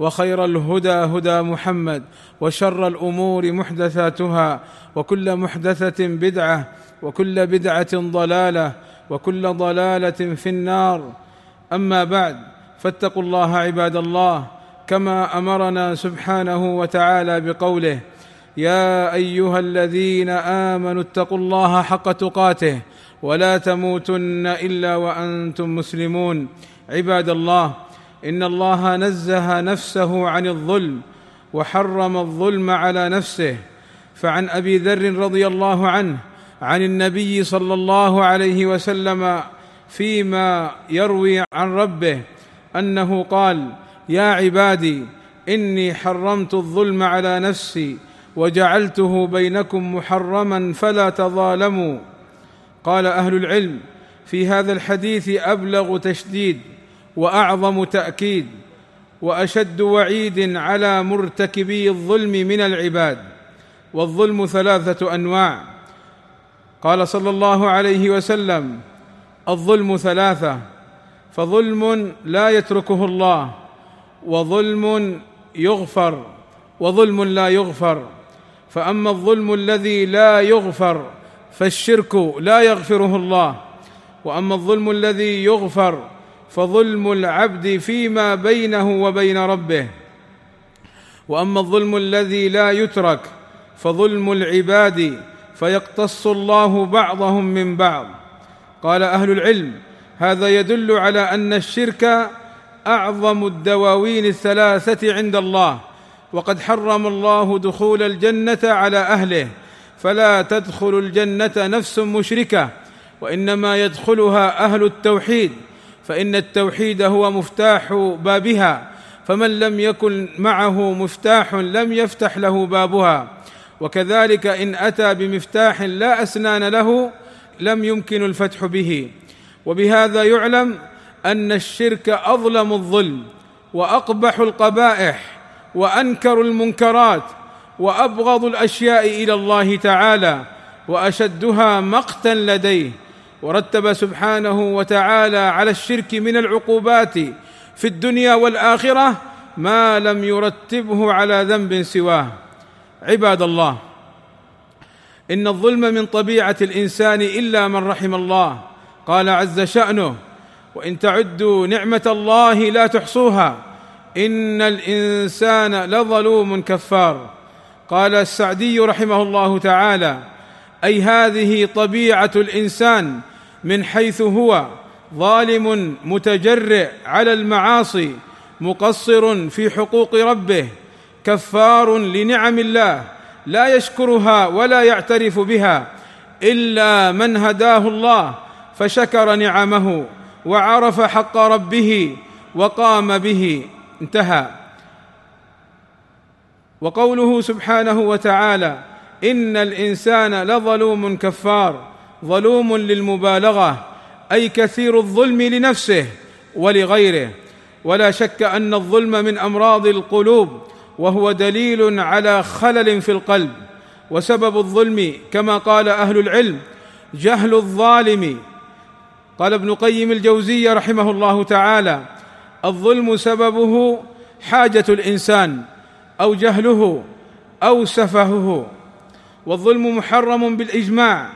وخير الهدى هدى محمد وشر الأمور محدثاتها وكل محدثة بدعة وكل بدعة ضلالة وكل ضلالة في النار. أما بعد فاتقوا الله عباد الله كما أمرنا سبحانه وتعالى بقوله يا أيها الذين آمنوا اتقوا الله حق تقاته ولا تموتن إلا وأنتم مسلمون. عباد الله إن الله نزه نفسه عن الظلم وحرم الظلم على نفسه. فعن أبي ذر رضي الله عنه عن النبي صلى الله عليه وسلم فيما يروي عن ربه أنه قال يا عبادي إني حرمت الظلم على نفسي وجعلته بينكم محرما فلا تظالموا. قال أهل العلم في هذا الحديث أبلغ تشديد وأعظم تأكيد وأشد وعيد على مرتكبي الظلم من العباد. والظلم ثلاثة أنواع. قال صلى الله عليه وسلم الظلم ثلاثة فظلم لا يتركه الله وظلم يغفر وظلم لا يغفر. فأما الظلم الذي لا يغفر فالشرك لا يغفره الله. وأما الظلم الذي يغفر فظلم العبد فيما بينه وبين ربه. وأما الظلم الذي لا يترك فظلم العباد فيقتص الله بعضهم من بعض. قال أهل العلم هذا يدل على أن الشرك أعظم الدواوين الثلاثة عند الله وقد حرم الله دخول الجنة على أهله. فلا تدخل الجنة نفس مشركة وإنما يدخلها أهل التوحيد. فإن التوحيد هو مفتاح بابها فمن لم يكن معه مفتاح لم يفتح له بابها. وكذلك إن أتى بمفتاح لا أسنان له لم يمكن الفتح به. وبهذا يعلم أن الشرك أظلم الظلم وأقبح القبائح وأنكر المنكرات وأبغض الأشياء إلى الله تعالى وأشدها مقتا لديه. ورتب سبحانه وتعالى على الشرك من العقوبات في الدنيا والآخرة ما لم يرتبه على ذنب سواه. عباد الله إن الظلم من طبيعة الإنسان إلا من رحم الله. قال عز شأنه وإن تعدوا نعمة الله لا تحصوها إن الإنسان لظلوم كفار. قال السعدي رحمه الله تعالى أي هذه طبيعة الإنسان من حيث هو ظالم متجرئ على المعاصي مقصر في حقوق ربه كفار لنعم الله لا يشكرها ولا يعترف بها إلا من هداه الله فشكر نعمه وعرف حق ربه وقام به انتهى. وقوله سبحانه وتعالى إن الإنسان لظلوم كفار ظلوم للمبالغة أي كثير الظلم لنفسه ولغيره. ولا شك أن الظلم من أمراض القلوب وهو دليل على خلل في القلب. وسبب الظلم كما قال أهل العلم جهل الظالم. قال ابن قيم الجوزيه رحمه الله تعالى الظلم سببه حاجة الإنسان أو جهله أو سفهه. والظلم محرم بالإجماع.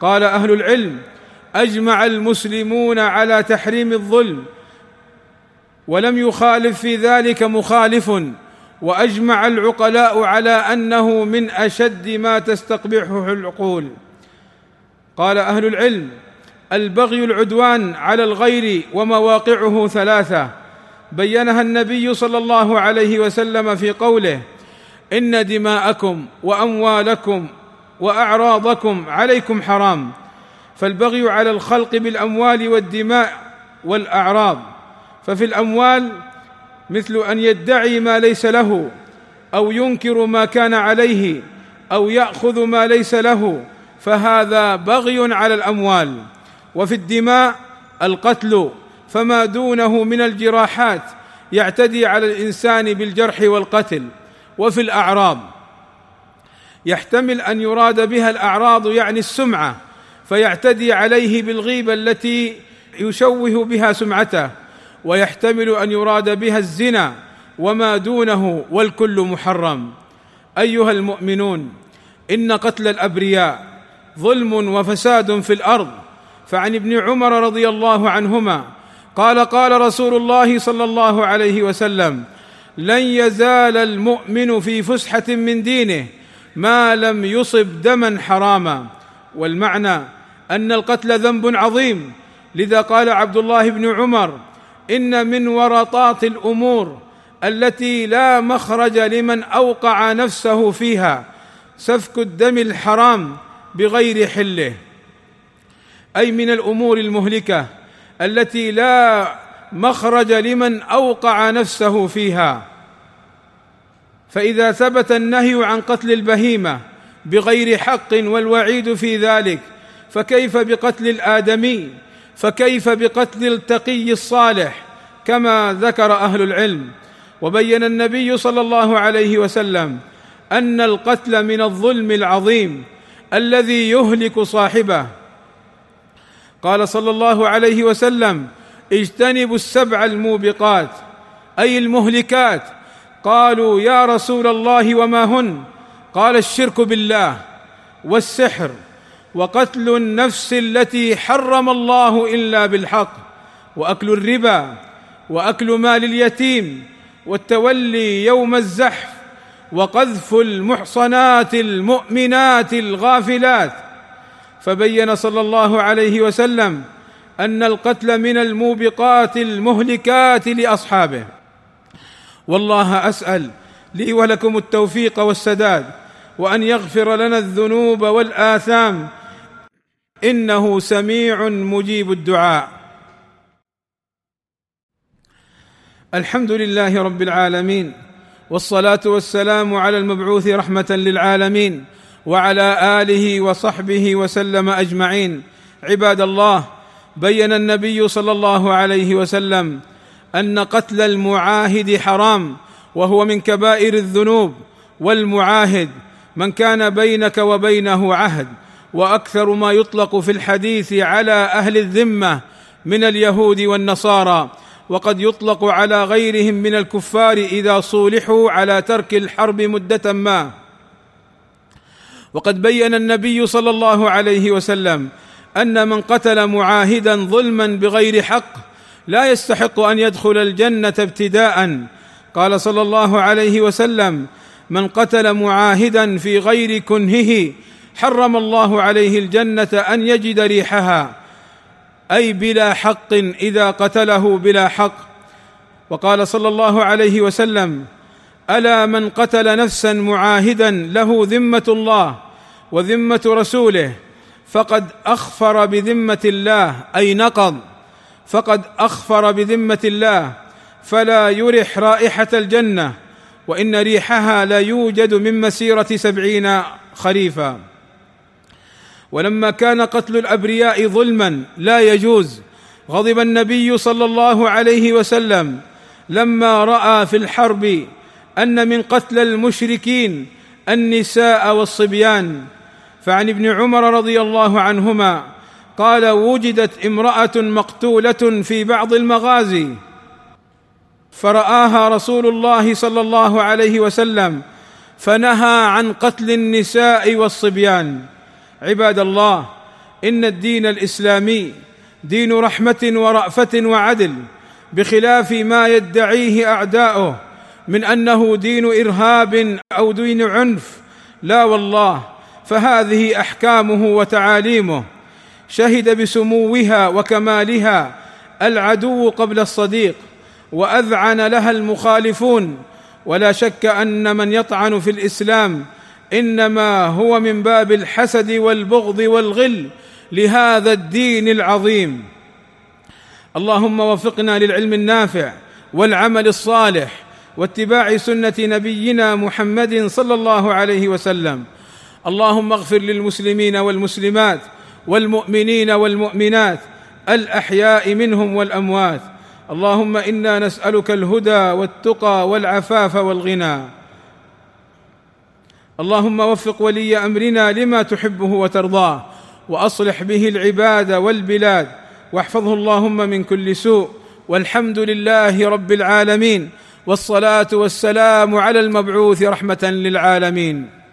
قال أهل العلم أجمع المسلمون على تحريم الظلم ولم يخالف في ذلك مخالف وأجمع العقلاء على أنه من أشد ما تستقبحه العقول. قال أهل العلم البغي العدوان على الغير ومواقعه ثلاثة. بينها النبي صلى الله عليه وسلم في قوله إن دماءكم وأموالكم وأعراضكم عليكم حرام فالبغي على الخلق بالأموال والدماء والأعراض ففي الأموال مثل أن يدعي ما ليس له أو ينكر ما كان عليه أو يأخذ ما ليس له فهذا بغي على الأموال. وفي الدماء القتل فما دونه من الجراحات يعتدي على الإنسان بالجرح والقتل. وفي الأعراض. يحتمل أن يراد بها الأعراض يعني السمعة فيعتدي عليه بالغيبة التي يشوه بها سمعته ويحتمل أن يراد بها الزنا وما دونه والكل محرم. أيها المؤمنون إن قتل الأبرياء ظلم وفساد في الأرض. فعن ابن عمر رضي الله عنهما قال قال رسول الله صلى الله عليه وسلم لن يزال المؤمن في فسحة من دينه ما لم يصب دما حراما. والمعنى أن القتل ذنب عظيم. لذا قال عبد الله بن عمر إن من ورطات الأمور التي لا مخرج لمن أوقع نفسه فيها سفك الدم الحرام بغير حله. أي من الأمور المهلكة التي لا مخرج لمن أوقع نفسه فيها. فإذا ثبت النهي عن قتل البهيمة بغير حق والوعيد في ذلك فكيف بقتل الآدمي؟ فكيف بقتل التقي الصالح؟ كما ذكر أهل العلم. وبين النبي صلى الله عليه وسلم أن القتل من الظلم العظيم الذي يهلك صاحبه. قال صلى الله عليه وسلم اجتنبوا السبع الموبقات أي المهلكات. قالوا يا رسول الله وما هن؟ قال الشرك بالله والسحر وقتل النفس التي حرم الله إلا بالحق وأكل الربا وأكل مال اليتيم والتولي يوم الزحف وقذف المحصنات المؤمنات الغافلات. فبين صلى الله عليه وسلم أن القتل من الموبقات المهلكات لأصحابه. والله أسأل لي ولكم التوفيق والسداد وأن يغفر لنا الذنوب والآثام. إنه سميع مجيب الدعاء. الحمد لله رب العالمين والصلاة والسلام على المبعوث رحمة للعالمين وعلى آله وصحبه وسلم أجمعين. عباد الله بين النبي صلى الله عليه وسلم أن قتل المعاهد حرام وهو من كبائر الذنوب. والمعاهد من كان بينك وبينه عهد. وأكثر ما يطلق في الحديث على أهل الذمة من اليهود والنصارى. وقد يطلق على غيرهم من الكفار إذا صولحوا على ترك الحرب مدة ما. وقد بين النبي صلى الله عليه وسلم أن من قتل معاهدا ظلما بغير حق لا يستحق أن يدخل الجنة ابتداء. قال صلى الله عليه وسلم من قتل معاهدا في غير كنهه حرم الله عليه الجنة أن يجد ريحها أي بلا حق إذا قتله بلا حق. وقال صلى الله عليه وسلم ألا من قتل نفسا معاهدا له ذمة الله وذمة رسوله فقد أخفر بذمة الله أي نقض. فقد أخفر بذمة الله فلا يرح رائحة الجنة وإن ريحها لا يوجد من مسيرة سبعين خريفا ولما كان قتل الأبرياء ظلما لا يجوز غضب النبي صلى الله عليه وسلم لما رأى في الحرب أن من قتل المشركين النساء والصبيان. فعن ابن عمر رضي الله عنهما قال وجدت امرأة مقتولة في بعض المغازي فرآها رسول الله صلى الله عليه وسلم فنهى عن قتل النساء والصبيان. عباد الله إن الدين الإسلامي دين رحمة ورأفة وعدل بخلاف ما يدعيه أعداؤه من أنه دين إرهاب أو دين عنف لا والله فهذه أحكامه وتعاليمه. شهد بسموها وكمالها العدو قبل الصديق وأذعن لها المخالفون. ولا شك أن من يطعن في الإسلام إنما هو من باب الحسد والبغض والغل لهذا الدين العظيم. اللهم وفقنا للعلم النافع والعمل الصالح واتباع سنة نبينا محمد صلى الله عليه وسلم. اللهم اغفر للمسلمين والمسلمات والمؤمنين والمؤمنات الأحياء منهم والأموات. اللهم إنا نسألك الهدى والتقى والعفاف والغنى. اللهم وفق ولي أمرنا لما تحبه وترضاه وأصلح به العباد والبلاد واحفظه اللهم من كل سوء. والحمد لله رب العالمين والصلاة والسلام على المبعوث رحمة للعالمين.